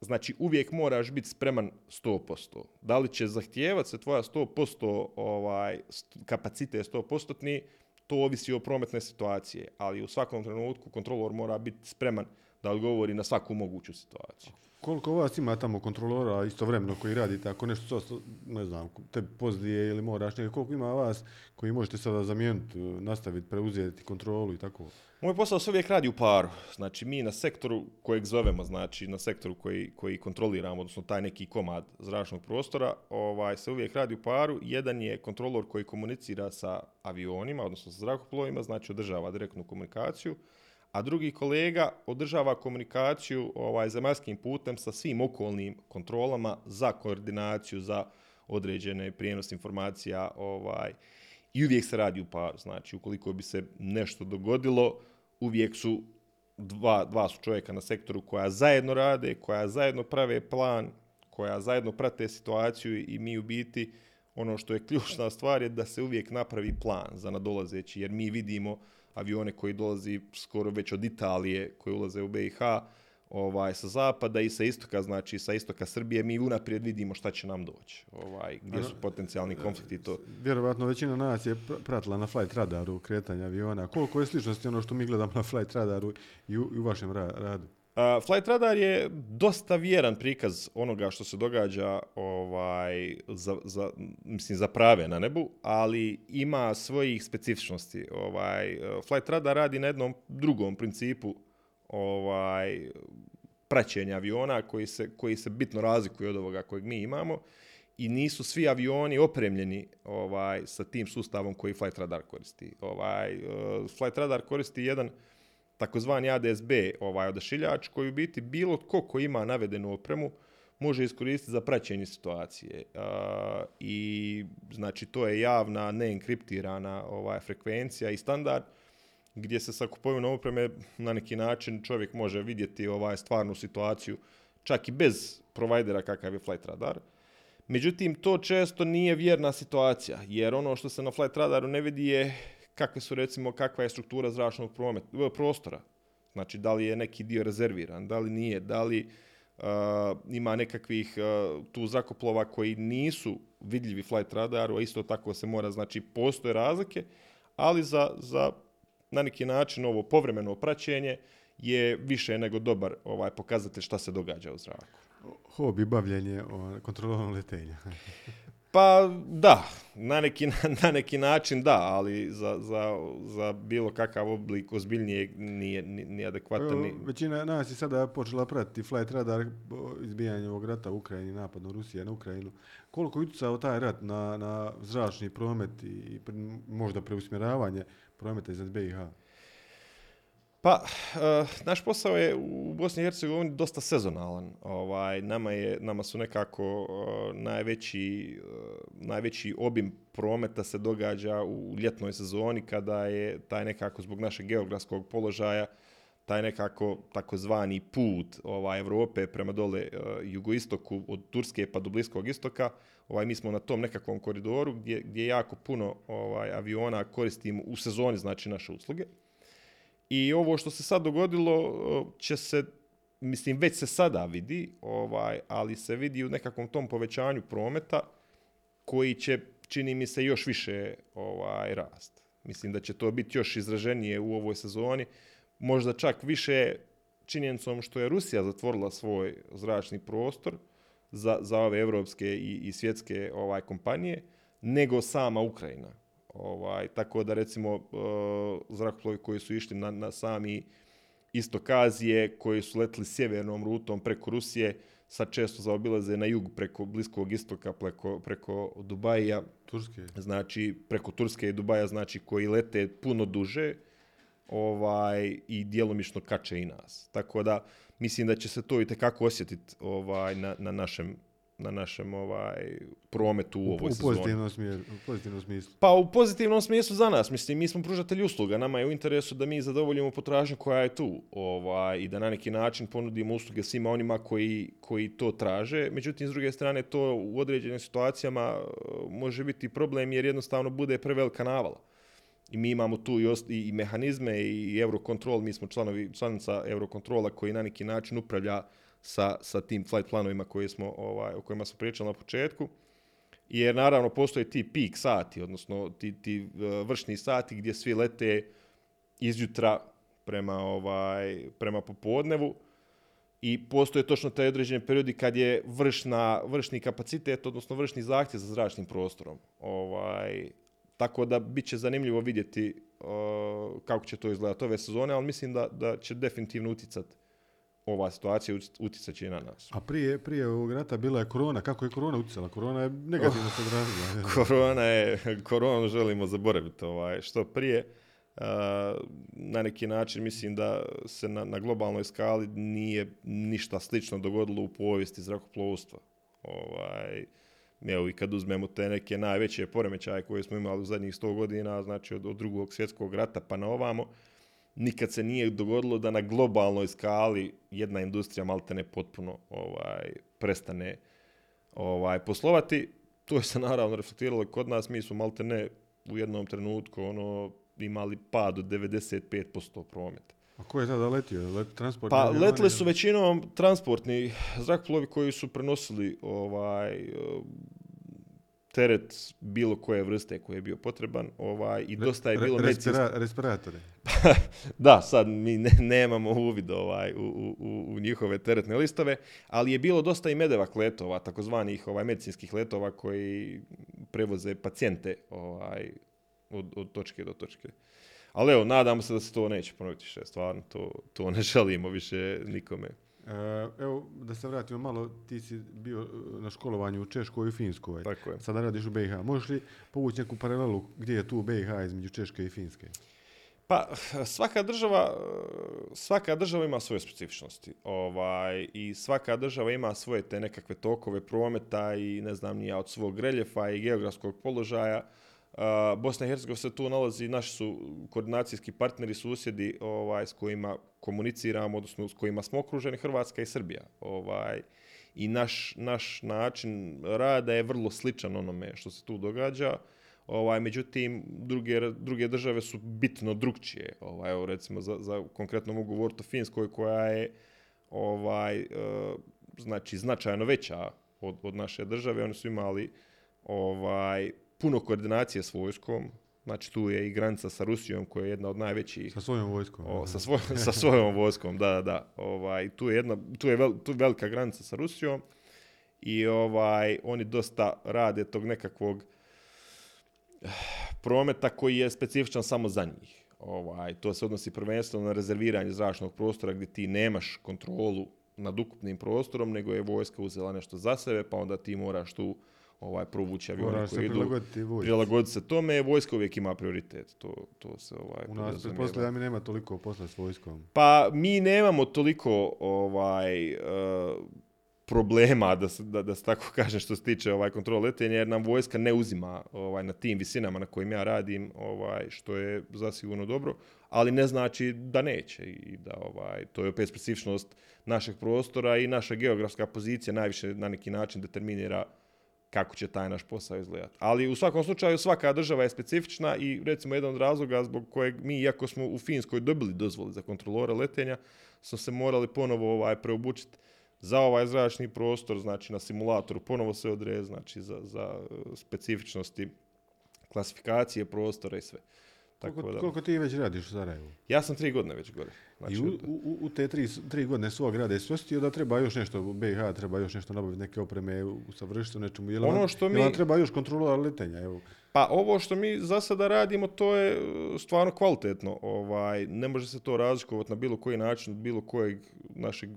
Znači, uvijek moraš biti spreman 100%. Da li će zahtijevati se tvoja 100% ovaj, kapacitet 100%, to ovisi o prometne situacije. Ali u svakom trenutku kontrolor mora biti spreman da odgovori na svaku moguću situaciju. Koliko vas ima tamo kontrolora istovremeno koji radite, ako nešto to, ne znam, te pozdije ili moraš nekako, koliko ima vas koji možete sada zamijeniti, nastaviti, preuzeti kontrolu i tako? Moj posao se uvijek radi u paru. Znači, mi na sektoru kojeg zovemo, znači na sektoru koji, koji kontroliramo, odnosno taj neki komad zračnog prostora, ovaj, se uvijek radi u paru. Jedan je kontrolor koji komunicira sa avionima, odnosno sa zrakoplovima, znači održava direktnu komunikaciju a drugi kolega održava komunikaciju ovaj, zemaljskim putem sa svim okolnim kontrolama za koordinaciju, za određene prijenos informacija ovaj, i uvijek se radi u paru. Znači, ukoliko bi se nešto dogodilo, uvijek su dva, dva su čovjeka na sektoru koja zajedno rade, koja zajedno prave plan, koja zajedno prate situaciju i mi u biti ono što je ključna stvar je da se uvijek napravi plan za nadolazeći, jer mi vidimo avione koji dolazi skoro već od Italije, koji ulaze u BiH, ovaj, sa zapada i sa istoka, znači sa istoka Srbije, mi unaprijed vidimo šta će nam doći, ovaj, gdje su potencijalni konflikti. To. Vjerovatno većina nas je pratila na flight radaru kretanja aviona. Koliko je sličnosti ono što mi gledamo na flight radaru i u, i u vašem radu? Uh, Flight Radar je dosta vjeran prikaz onoga što se događa ovaj, za, za, mislim, za prave na nebu, ali ima svojih specifičnosti. Ovaj, Flight Radar radi na jednom drugom principu ovaj, praćenja aviona koji se, koji se bitno razlikuje od ovoga kojeg mi imamo i nisu svi avioni opremljeni ovaj, sa tim sustavom koji Flight Radar koristi. Ovaj, uh, Flight Radar koristi jedan takozvani ADSB ovaj odašiljač koji u biti bilo tko ko ima navedenu opremu može iskoristiti za praćenje situacije. I znači to je javna, neenkriptirana ovaj, frekvencija i standard gdje se sa kupovinom opreme na neki način čovjek može vidjeti ovaj stvarnu situaciju čak i bez provajdera kakav je Flight Radar. Međutim, to često nije vjerna situacija, jer ono što se na Flight Radaru ne vidi je kakve su recimo kakva je struktura zračnog promet, prostora. Znači da li je neki dio rezerviran, da li nije, da li uh, ima nekakvih uh, tu zrakoplova koji nisu vidljivi flight radaru, a isto tako se mora, znači postoje razlike, ali za, za na neki način ovo povremeno praćenje je više nego dobar ovaj pokazatelj šta se događa u zraku. Hobi bavljenje kontrolom letenja. Pa da, na neki, na neki način da, ali za, za, za bilo kakav oblik ozbiljnije nije, nije adekvatan. Ni... Većina nas je sada počela pratiti flight radar izbijanje ovog rata u Ukrajini, napad na Rusije na Ukrajinu. Koliko je utjecao taj rat na, na zračni promet i možda preusmjeravanje prometa iz BiH? Pa, uh, naš posao je u Bosni i Hercegovini dosta sezonalan. Ovaj, nama, je, nama su nekako uh, najveći, uh, najveći obim prometa se događa u ljetnoj sezoni kada je taj nekako zbog našeg geografskog položaja taj nekako takozvani put ovaj Evrope prema dole jugoistoku od Turske pa do Bliskog istoka, ovaj mi smo na tom nekakvom koridoru gdje gdje jako puno ovaj aviona koristimo u sezoni znači naše usluge. I ovo što se sad dogodilo će se, mislim, već se sada vidi, ovaj, ali se vidi u nekakvom tom povećanju prometa koji će, čini mi se, još više ovaj rast. Mislim da će to biti još izraženije u ovoj sezoni. Možda čak više činjenicom što je Rusija zatvorila svoj zračni prostor za, za ove evropske i, i svjetske ovaj kompanije, nego sama Ukrajina. Ovaj, tako da recimo uh, zrakoplovi koji su išli na, na sami istok Azije, koji su letili sjevernom rutom preko Rusije, sad često zaobilaze na jug preko Bliskog istoka, preko, preko Dubaja. Turske. Znači, preko Turske i Dubaja, znači, koji lete puno duže ovaj, i dijelomično kače i nas. Tako da, mislim da će se to i tekako osjetiti ovaj, na, na našem na našem ovaj prometu u, u ovoj sezoni. U pozitivnom, smjer, u pozitivnom smislu. Pa u pozitivnom smislu za nas, mislim, mi smo pružatelji usluga, nama je u interesu da mi zadovoljimo potražnju koja je tu ovaj, i da na neki način ponudimo usluge svima onima koji, koji to traže. Međutim, s druge strane, to u određenim situacijama uh, može biti problem jer jednostavno bude prevelika navala. I mi imamo tu i, ost, i, mehanizme i Eurocontrol, mi smo članovi, članica Eurocontrola koji na neki način upravlja uh, sa, sa tim flight planovima koje smo, ovaj, o kojima smo pričali na početku. Jer naravno postoje ti peak sati, odnosno ti, ti uh, vršni sati gdje svi lete izjutra prema, ovaj, prema popodnevu i postoje točno taj određeni periodi kad je vršna, vršni kapacitet, odnosno vršni zahtjev za zračnim prostorom. Ovaj, tako da bit će zanimljivo vidjeti uh, kako će to izgledati ove sezone, ali mislim da, da će definitivno uticati ova situacija utjecat će i na nas. A prije, prije ovog rata bila je korona. Kako je korona utjecala? Korona je negativno oh, se odrazila. korona je, koronu želimo zaboraviti ovaj, što prije. Uh, na neki način mislim da se na, na globalnoj skali nije ništa slično dogodilo u povijesti zrakoplovstva. Ovaj, evo i kad uzmemo te neke najveće poremećaje koje smo imali u zadnjih 100 godina, znači od, od drugog svjetskog rata pa na ovamo, nikad se nije dogodilo da na globalnoj skali jedna industrija maltene potpuno ovaj, prestane ovaj, poslovati. To je se naravno reflektiralo kod nas, mi smo maltene u jednom trenutku ono, imali pad od 95% prometa. A ko je tada letio? Let, pa letili su većinom transportni zrakoplovi koji su prenosili ovaj, teret bilo koje vrste koji je bio potreban ovaj, i dosta je bilo Re, respira, respiratore. da, sad mi ne, nemamo uvid ovaj, u, u, u, njihove teretne listove, ali je bilo dosta i medevak letova, takozvanih ovaj, medicinskih letova koji prevoze pacijente ovaj, od, od točke do točke. Ali evo, nadamo se da se to neće ponoviti še, stvarno, to, to ne želimo više nikome. E, evo, da se vratimo malo, ti si bio e, na školovanju u Češkoj i Finskoj. Tako je. Sada radiš u BiH. Možeš li povući neku paralelu gdje je tu BiH između Češke i Finske? Pa svaka država, svaka država ima svoje specifičnosti. Ovaj, I svaka država ima svoje te nekakve tokove prometa i ne znam ja od svog reljefa i geografskog položaja. Bosna i Hercegovina se tu nalazi, naši su koordinacijski partneri, susjedi ovaj, s kojima komuniciramo, odnosno s kojima smo okruženi, Hrvatska i Srbija. Ovaj, I naš, naš način rada je vrlo sličan onome što se tu događa. Ovaj, međutim, druge, druge države su bitno drugčije. Ovaj, evo, recimo, za, za konkretno mogu govoriti o Finskoj koja je ovaj, e, znači, značajno veća od, od naše države. Oni su imali ovaj, puno koordinacije s vojskom, znači tu je i granica sa Rusijom koja je jedna od najvećih. Sa svojom vojskom. O, sa, svoj, sa svojom vojskom, da, da. Ovaj, tu je, jedna, tu je vel, tu velika granica sa Rusijom i ovaj, oni dosta rade tog nekakvog eh, prometa koji je specifičan samo za njih. Ovaj, to se odnosi prvenstveno na rezerviranje zračnog prostora gdje ti nemaš kontrolu nad ukupnim prostorom, nego je vojska uzela nešto za sebe, pa onda ti moraš tu ovaj provući avione koji idu. Prilagoditi se tome, vojska uvijek ima prioritet. To, to se ovaj U nas pretpostavljam mi nema toliko posla s vojskom. Pa mi nemamo toliko ovaj uh, problema da se, da, da se tako kaže što se tiče ovaj kontrole letenja jer nam vojska ne uzima ovaj na tim visinama na kojim ja radim ovaj što je zasigurno dobro ali ne znači da neće i da ovaj to je opet specifičnost našeg prostora i naša geografska pozicija najviše na neki način determinira kako će taj naš posao izgledati. Ali u svakom slučaju svaka država je specifična i recimo jedan od razloga zbog kojeg mi, iako smo u Finskoj dobili dozvoli za kontrolore letenja, smo se morali ponovo ovaj, preobučiti za ovaj zračni prostor, znači na simulatoru, ponovo se odreze, znači za, za specifičnosti klasifikacije prostora i sve. Tako koliko, da, koliko ti već radiš u Sarajevu? Ja sam tri godine već gore. Znači, I u, u, u, te tri, tri godine svog rada je osjetio da treba još nešto, BiH treba još nešto nabaviti, neke opreme, usavršiti nečemu. Je ono što mi... treba još kontrolora letenja? Evo. Pa ovo što mi za sada radimo, to je e, stvarno kvalitetno. Ovaj, ne može se to razlikovati na bilo koji način od bilo kojeg našeg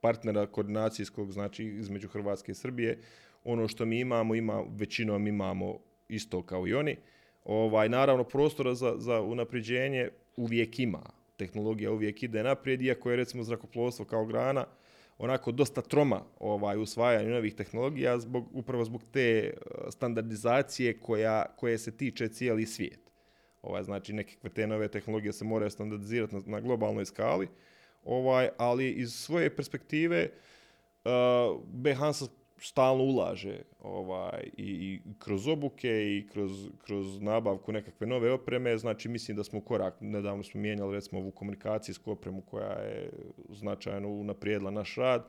partnera koordinacijskog, znači između Hrvatske i Srbije. Ono što mi imamo, ima, većinom imamo isto kao i oni. Ovaj, naravno, prostora za, za unapređenje uvijek ima. Tehnologija uvijek ide naprijed, iako je recimo zrakoplovstvo kao grana onako dosta troma ovaj usvajanju novih tehnologija zbog upravo zbog te eh, standardizacije koja koje se tiče cijeli svijet. Ovaj znači neke te nove tehnologije se moraju standardizirati na, na globalnoj skali. Ovaj ali iz svoje perspektive uh, eh, Behance stalno ulaže ovaj, i, i kroz obuke i kroz, kroz nabavku nekakve nove opreme. Znači, mislim da smo korak, nedavno smo mijenjali recimo ovu komunikacijsku opremu koja je značajno unaprijedila naš rad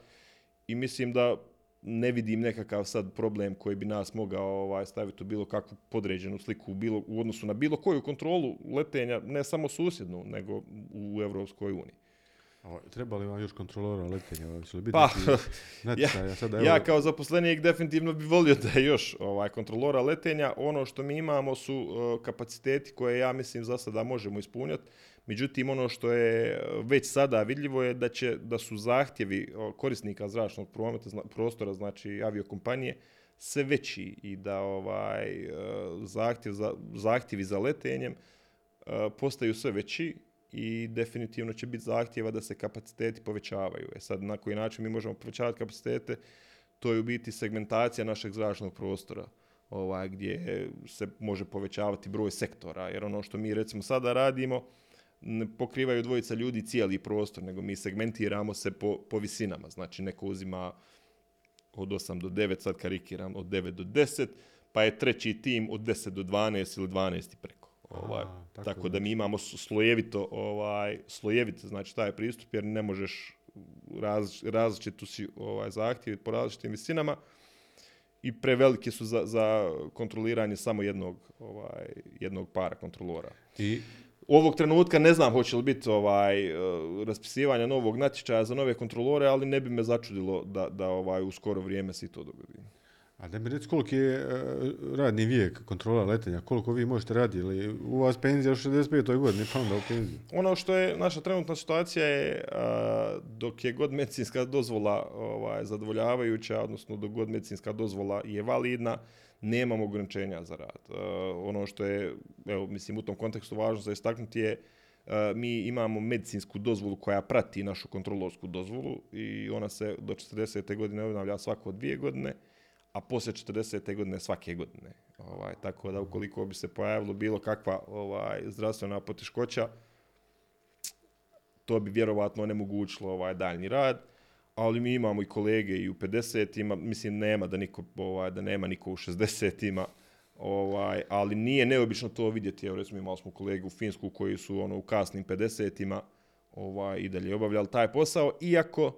i mislim da ne vidim nekakav sad problem koji bi nas mogao ovaj, staviti u bilo kakvu podređenu sliku bilo, u odnosu na bilo koju kontrolu letenja, ne samo susjednu, nego u Evropskoj uniji. Treba li vam još kontrolora letenja? Biti Pa, neki natječaj? A sada, evo, Ja kao zaposlenik definitivno bi volio da je još ovaj kontrolora letenja. Ono što mi imamo su uh, kapaciteti koje ja mislim za sada možemo ispunjati. Međutim, ono što je uh, već sada vidljivo je da će da su zahtjevi korisnika zračnog prometa, zna- prostora, znači aviokompanije, sve veći i da ovaj uh, zahtjev za, zahtjevi za letenjem postaju sve veći i definitivno će biti zahtjeva da se kapaciteti povećavaju. E sad, na koji način mi možemo povećavati kapacitete, to je u biti segmentacija našeg zračnog prostora ovaj, gdje se može povećavati broj sektora, jer ono što mi recimo sada radimo, ne pokrivaju dvojica ljudi cijeli prostor, nego mi segmentiramo se po, po visinama. Znači, neko uzima od 8 do 9, sad karikiram, od 9 do 10, pa je treći tim od 10 do 12 ili 12 i preko. Ovaj, tako, tako da mi imamo slojevito, ovaj, slojevito, znači taj pristup, jer ne možeš različ, različitu si ovaj, zahtjevi po različitim visinama i prevelike su za, za kontroliranje samo jednog, ovaj, jednog para kontrolora. I Ovog trenutka ne znam hoće li biti ovaj eh, raspisivanja novog natječaja za nove kontrolore, ali ne bi me začudilo da, da ovaj u skoro vrijeme se i to dogodi. A da mi reći koliki je e, radni vijek kontrola letenja, koliko vi možete raditi, ili u vas penzija u 65. godini, pa onda u penziju. Ono što je naša trenutna situacija je a, dok je god medicinska dozvola ovaj, zadovoljavajuća, odnosno dok god medicinska dozvola je validna, nemamo ograničenja za rad. A, ono što je, evo, mislim, u tom kontekstu važno za istaknuti je mi imamo medicinsku dozvolu koja prati našu kontrolorsku dozvolu i ona se do 40. godine obnavlja svako dvije godine, a poslije 40. godine svake godine. Ovaj, tako da ukoliko bi se pojavilo bilo kakva ovaj, zdravstvena poteškoća, to bi vjerovatno onemogućilo ovaj daljni rad, ali mi imamo i kolege i u 50-ima, mislim nema da niko ovaj da nema niko u 60-ima, ovaj ali nije neobično to vidjeti. Evo recimo imali smo kolegu u Finsku koji su ono u kasnim 50-ima ovaj i dalje obavljali taj posao iako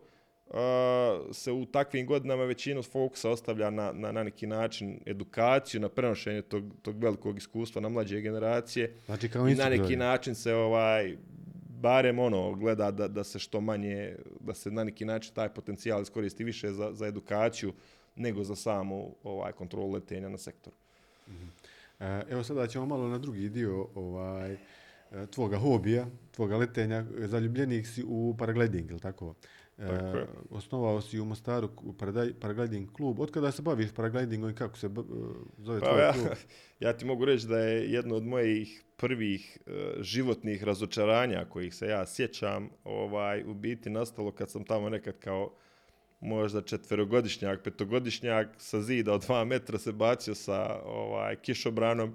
se u takvim godinama većinu fokusa ostavlja na, na, na neki način edukaciju, na prenošenje tog, tog velikog iskustva na mlađe generacije Znači kao i na neki način se ovaj barem ono gleda da, da se što manje, da se na neki način taj potencijal iskoristi više za, za edukaciju nego za samu ovaj kontrolu letenja na sektoru. E, Evo sada ćemo malo na drugi dio ovaj, e, tvoga hobija, tvoga letenja. Zaljubljenik si u paragliding, ili tako? E, Tako je. osnovao si u Mostaru paragliding klub. Od kada se baviš paraglidingom i kako se zove Pa tvoj ja, klub? ja ti mogu reći da je jedno od mojih prvih e, životnih razočaranja kojih se ja sjećam ovaj u biti nastalo kad sam tamo nekad kao možda četverogodišnjak, petogodišnjak sa zida od dva metra se bacio sa ovaj kišobranom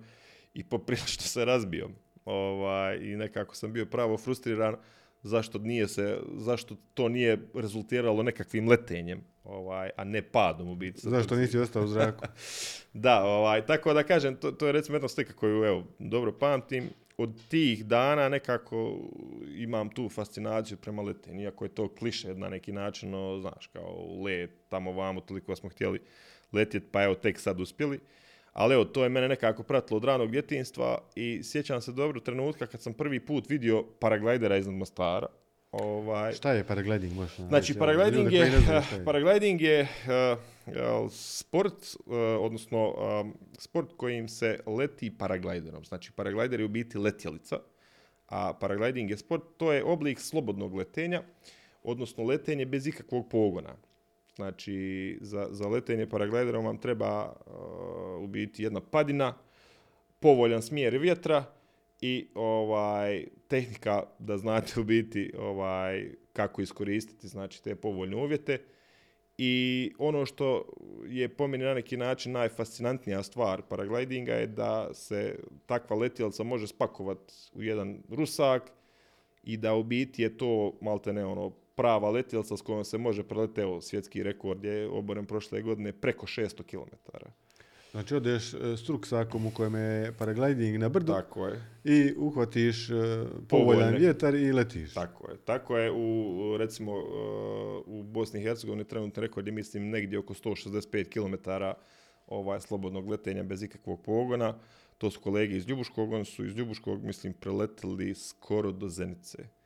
i poprilično se razbio. Ovaj, I nekako sam bio pravo frustriran zašto nije se, zašto to nije rezultiralo nekakvim letenjem, ovaj, a ne padom u biti. Zašto nisi ostao u zraku? da, ovaj, tako da kažem, to, to je recimo jedna slika koju evo, dobro pamtim. Od tih dana nekako imam tu fascinaciju prema letenju, iako je to kliše na neki način, no, znaš, kao let, tamo vamo, toliko smo htjeli letjeti, pa evo tek sad uspjeli. Ali evo, to je mene nekako pratilo od ranog djetinstva i sjećam se dobro trenutka kad sam prvi put vidio paraglidera iznad Mostara. Ovaj, Šta je paragliding? Možeš nam Znači, paragliding je, paragliding je uh, uh, sport, uh, odnosno um, sport kojim se leti paragliderom. Znači, paraglider je u biti letjelica, a paragliding je sport, to je oblik slobodnog letenja, odnosno letenje bez ikakvog pogona. Znači, za, za letenje paragliderom vam treba uh, u biti jedna padina, povoljan smjer vjetra i ovaj tehnika da znate u biti ovaj kako iskoristiti znači te povoljne uvjete. I ono što je po meni na neki način najfascinantnija stvar paraglidinga je da se takva letjelica može spakovati u jedan rusak i da u biti je to malte ne ono prava letjelica s kojom se može preleteo svjetski rekord je oboren prošle godine preko 600 km. Znači odeš e, s ruksakom u kojem je paragliding na brdu Tako je. i uhvatiš e, povoljan vjetar i letiš. Tako je. Tako je u, recimo, uh, u Bosni i Hercegovini trenutno rekord je, mislim, negdje oko 165 km ovaj, slobodnog letenja bez ikakvog pogona. To su kolege iz Ljubuškog, oni su iz Ljubuškog, mislim, preletili skoro do Zenice.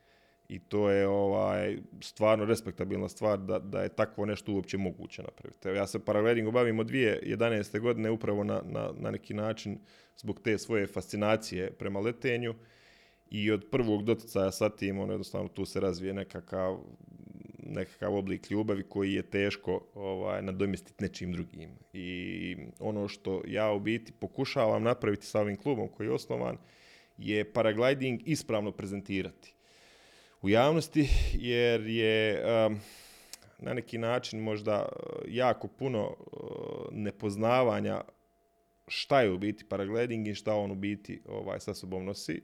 I to je ovaj, stvarno respektabilna stvar da, da je takvo nešto uopće moguće napraviti. Evo, ja se paraglidingom bavim od 2011. godine upravo na, na, na neki način zbog te svoje fascinacije prema letenju i od prvog doticaja sa tim, ono jednostavno tu se razvije nekakav, nekakav oblik ljubavi koji je teško ovaj, nadomjestiti nečim drugim. I ono što ja u biti pokušavam napraviti sa ovim klubom koji je osnovan je paragliding ispravno prezentirati u javnosti jer je na neki način možda uh, jako puno uh, nepoznavanja šta je u biti paragliding i šta on u biti ovaj, sa sobom nosi.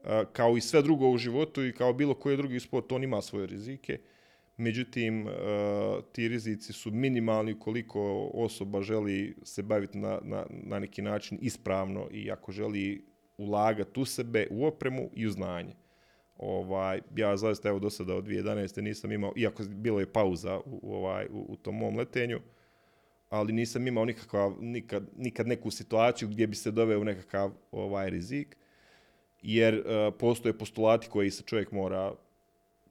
Uh, kao i sve drugo u životu i kao bilo koji drugi sport, on ima svoje rizike. Međutim, ti rizici su minimalni koliko osoba želi se baviti na, na, na neki način ispravno i ako želi ulagati u sebe, u opremu i u znanje. Ovaj, ja zaista evo do sada od 2011. nisam imao, iako bilo je pauza u, u, ovaj, u, u tom mom letenju, ali nisam imao nikakav, nikad, nikad neku situaciju gdje bi se doveo u nekakav ovaj rizik, jer uh, postoje postulati koji se čovjek mora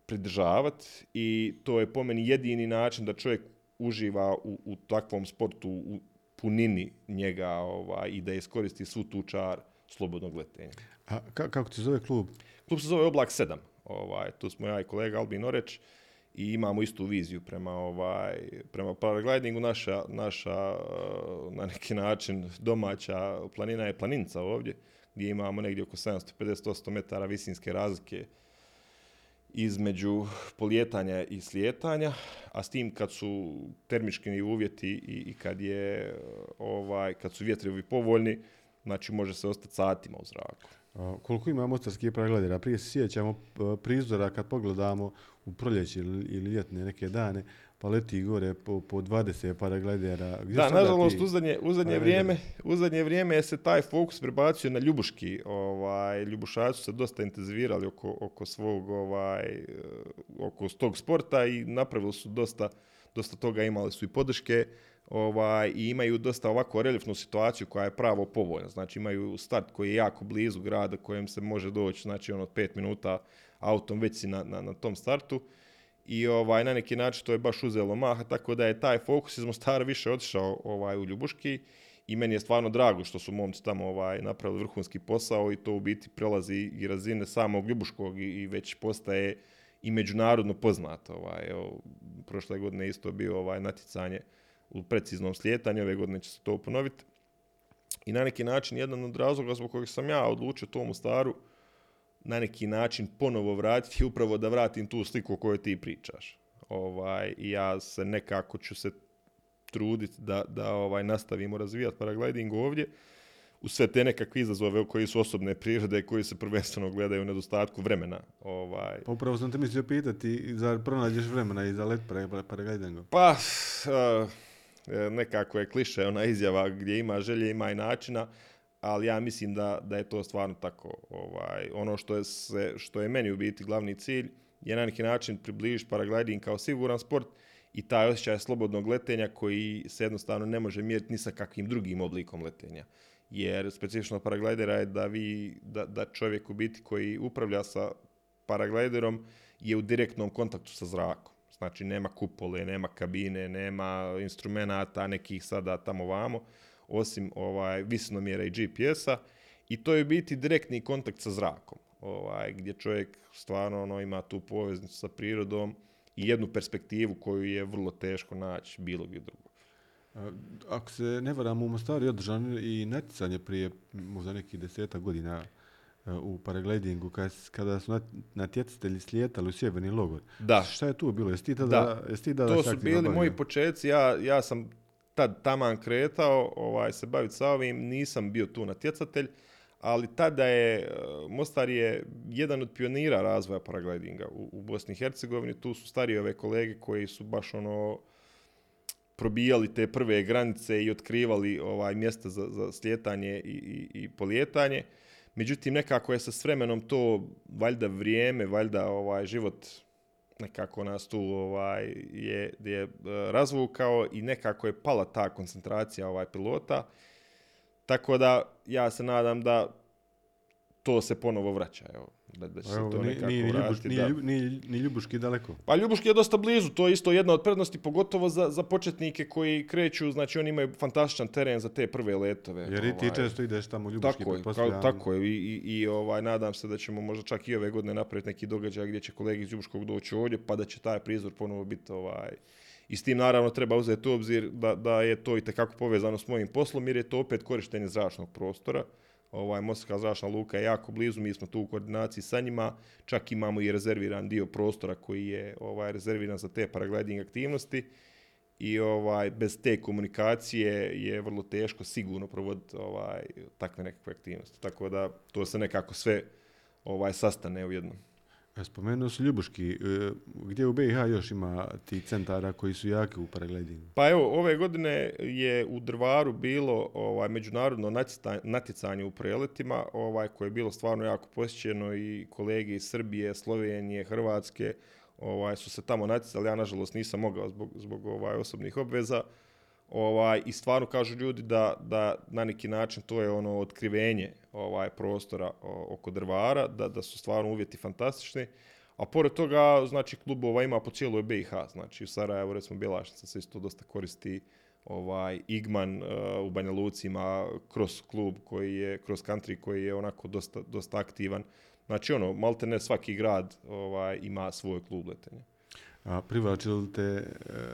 pridržavati i to je po meni jedini način da čovjek uživa u, u takvom sportu u punini njega ovaj, i da iskoristi svu tu čar slobodnog letenja. A ka, kako ti zove klub? Klub se zove Oblak 7. Ovaj, tu smo ja i kolega Albin Oreć i imamo istu viziju prema ovaj prema paraglidingu naša naša na neki način domaća planina je planinca ovdje gdje imamo negdje oko 750-800 metara visinske razlike između polijetanja i slijetanja, a s tim kad su termički uvjeti i, i kad je ovaj kad su vjetrovi povoljni, znači može se ostati satima u zraku. Koliko ima mostarskih paraglidera? Prije se sjećamo e, prizora kad pogledamo u proljeće ili, ljetne neke dane, pa leti gore po, po 20 paraglidera. Gdje Da, nažalost, ti u zadnje, u zadnje paraglideri? vrijeme, u zadnje vrijeme se taj fokus prebacio na Ljubuški. Ovaj, Ljubušaci su se dosta intenzivirali oko, oko svog, ovaj, eh, oko tog sporta i napravili su dosta, dosta toga, imali su i podrške ovaj, i imaju dosta ovako reljefnu situaciju koja je pravo povoljna. Znači imaju start koji je jako blizu grada kojem se može doći, znači ono od 5 minuta autom već si na, na, na tom startu i ovaj na neki način to je baš uzelo maha, tako da je taj fokus iz Mostara više otišao ovaj u Ljubuški i meni je stvarno drago što su momci tamo ovaj napravili vrhunski posao i to u biti prelazi i razine samog Ljubuškog i, već postaje i međunarodno poznato. Ovaj, evo, prošle godine isto bio ovaj natjecanje u preciznom slijetanju, ove godine će se to ponoviti. I na neki način jedan od razloga zbog kojeg sam ja odlučio to u Mostaru na neki način ponovo vratiti upravo da vratim tu sliku o kojoj ti pričaš. Ovaj, ja se nekako ću se truditi da, da ovaj nastavimo razvijati paragliding ovdje u sve te nekakve izazove koji su osobne prirode koji se prvenstveno gledaju u nedostatku vremena. Ovaj, Pa upravo sam te mislio pitati, zar pronađeš vremena i za let para- paraglidingom? Pa, uh, nekako je kliše ona izjava gdje ima želje, ima i načina, ali ja mislim da, da je to stvarno tako. Ovaj, ono što je, se, što je meni u biti glavni cilj je na neki način približiti paragliding kao siguran sport i taj osjećaj slobodnog letenja koji se jednostavno ne može mjeriti ni sa kakvim drugim oblikom letenja. Jer specifično paraglidera je da, vi, da, da čovjek u biti koji upravlja sa paragliderom je u direktnom kontaktu sa zrakom. Znači nema kupole, nema kabine, nema instrumenata nekih sada tamo vamo, osim ovaj visinomjera i GPS-a i to je biti direktni kontakt sa zrakom. Ovaj gdje čovjek stvarno ono ima tu poveznicu sa prirodom i jednu perspektivu koju je vrlo teško naći bilo gdje drugo. Ako se ne varam, u Mostaru je i natjecanje prije možda nekih deseta godina u paraglidingu, kada, su nat- natjecatelji slijetali u sjeverni logor. Da. Šta je tu bilo? Jesi ti tada, Da. jesi ti tada to su bili moji početci, ja, ja sam tad taman kretao ovaj, se baviti sa ovim, nisam bio tu natjecatelj, ali tada je, eh, Mostar je jedan od pionira razvoja paraglidinga u, u Bosni i Hercegovini, tu su starije ove kolege koji su baš ono probijali te prve granice i otkrivali ovaj mjesta za, za slijetanje i, i, i polijetanje. Međutim, nekako je sa s vremenom to, valjda vrijeme, valjda ovaj život nekako nas tu ovaj, je, je e, razvukao i nekako je pala ta koncentracija ovaj pilota. Tako da ja se nadam da to se ponovo vraća. Evo. Da, da će Pa se to nekako nije, vratiti, nije nije- ni Ljubuški daleko. Pa Ljubuški je dosta blizu, to je isto jedna od prednosti, pogotovo za, za početnike koji kreću, znači oni imaju fantastičan teren za te prve letove. Jer i ti ovaj. često ideš tamo u Ljubuški, Tako je, kao, tako je. I, i, i, ovaj, nadam se da ćemo možda čak i ove godine napraviti neki događaj gdje će kolege iz Ljubuškog doći ovdje, pa da će taj prizor ponovo biti ovaj, i s tim naravno treba uzeti u obzir da, da je to i povezano s mojim poslom, jer je to opet korištenje zračnog prostora. Ovaj, Mostarska zračna luka je jako blizu, mi smo tu u koordinaciji sa njima, čak imamo i rezerviran dio prostora koji je ovaj, rezerviran za te paragliding aktivnosti i ovaj bez te komunikacije je vrlo teško sigurno provoditi ovaj takve nekakve aktivnosti. Tako da to se nekako sve ovaj sastane u jednom. E, Spomenuo si Ljubuški. e, Gdje u BiH još ima ti centara koji su jaki u paraglidingu? Pa evo, ove godine je u Drvaru bilo ovaj međunarodno natjecanje u preletima, ovaj koje je bilo stvarno jako posjećeno i kolege iz Srbije, Slovenije, Hrvatske, ovaj su se tamo natjecali. Ja nažalost nisam mogao zbog zbog ovaj osobnih obveza. Ovaj i stvarno kažu ljudi da, da na neki način to je ono otkrivenje ovaj prostora oko Drvara, da, da su stvarno uvjeti fantastični. A pored toga, znači, klubova ima po cijeloj BiH. Znači, u Sarajevu, recimo, Bjelašnica se isto dosta koristi. Ovaj, Igman uh, u Banja Luci ima cross klub koji je, cross country koji je onako dosta, dosta aktivan. Znači, ono, malte ne svaki grad ovaj, ima svoj klub letenja. A privlači li te e,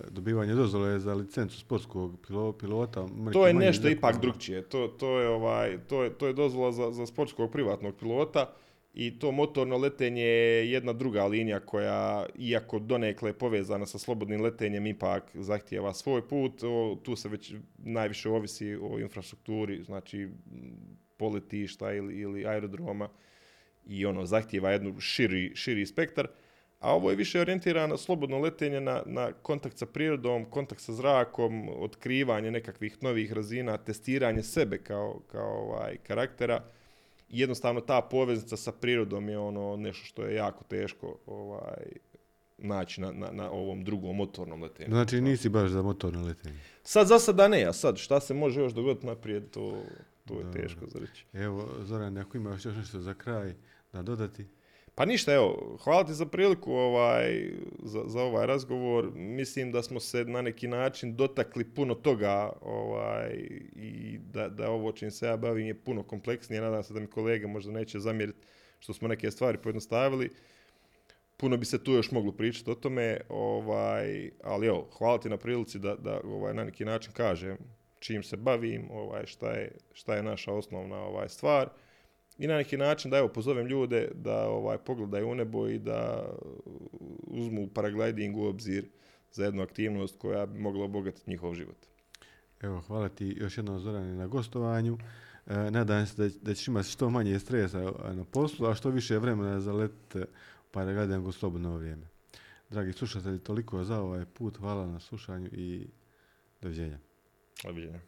dobivanje dozvole za licencu sportskog pilo- pilota? To je nešto ipak drugčije. To, to, je, ovaj, to, je, to je dozvola za, za sportskog privatnog pilota i to motorno letenje je jedna druga linija koja, iako donekle je povezana sa slobodnim letenjem, ipak zahtijeva svoj put. O, tu se već najviše ovisi o infrastrukturi, znači poletišta ili, ili aerodroma i ono zahtijeva jednu širi, širi spektar. A ovo je više orijentirano slobodno letenje, na, na kontakt sa prirodom, kontakt sa zrakom, otkrivanje nekakvih novih razina, testiranje sebe kao, kao ovaj, karaktera. Jednostavno ta poveznica sa prirodom je ono nešto što je jako teško ovaj, naći na, na, na ovom drugom motornom letenju. Znači nisi baš za motorno letenje. Sad za sada ne, a sad šta se može još dogoditi naprijed, to, to je teško za reći. Evo, Zoran, ako imaš još nešto za kraj da dodati. Pa ništa, evo, hvala ti za priliku ovaj, za, za ovaj razgovor. Mislim da smo se na neki način dotakli puno toga ovaj, i da, da ovo čim se ja bavim je puno kompleksnije. Nadam se da mi kolege možda neće zamjeriti što smo neke stvari pojednostavili. Puno bi se tu još moglo pričati o tome, ovaj, ali evo, hvala ti na prilici da, da ovaj, na neki način kažem čim se bavim, ovaj, šta, je, šta je naša osnovna ovaj, stvar. I na neki način da evo pozovem ljude da ovaj pogledaju u nebo i da uzmu paragliding u obzir za jednu aktivnost koja bi mogla obogatiti njihov život. Evo, hvala ti još jednom Zorane na gostovanju. E, nadam se da, da ćeš imati što manje stresa e, na poslu, a što više vremena za let e, paragliding u slobodno vrijeme. Dragi slušatelji, toliko za ovaj put. Hvala na slušanju i doviđenja. Doviđenja.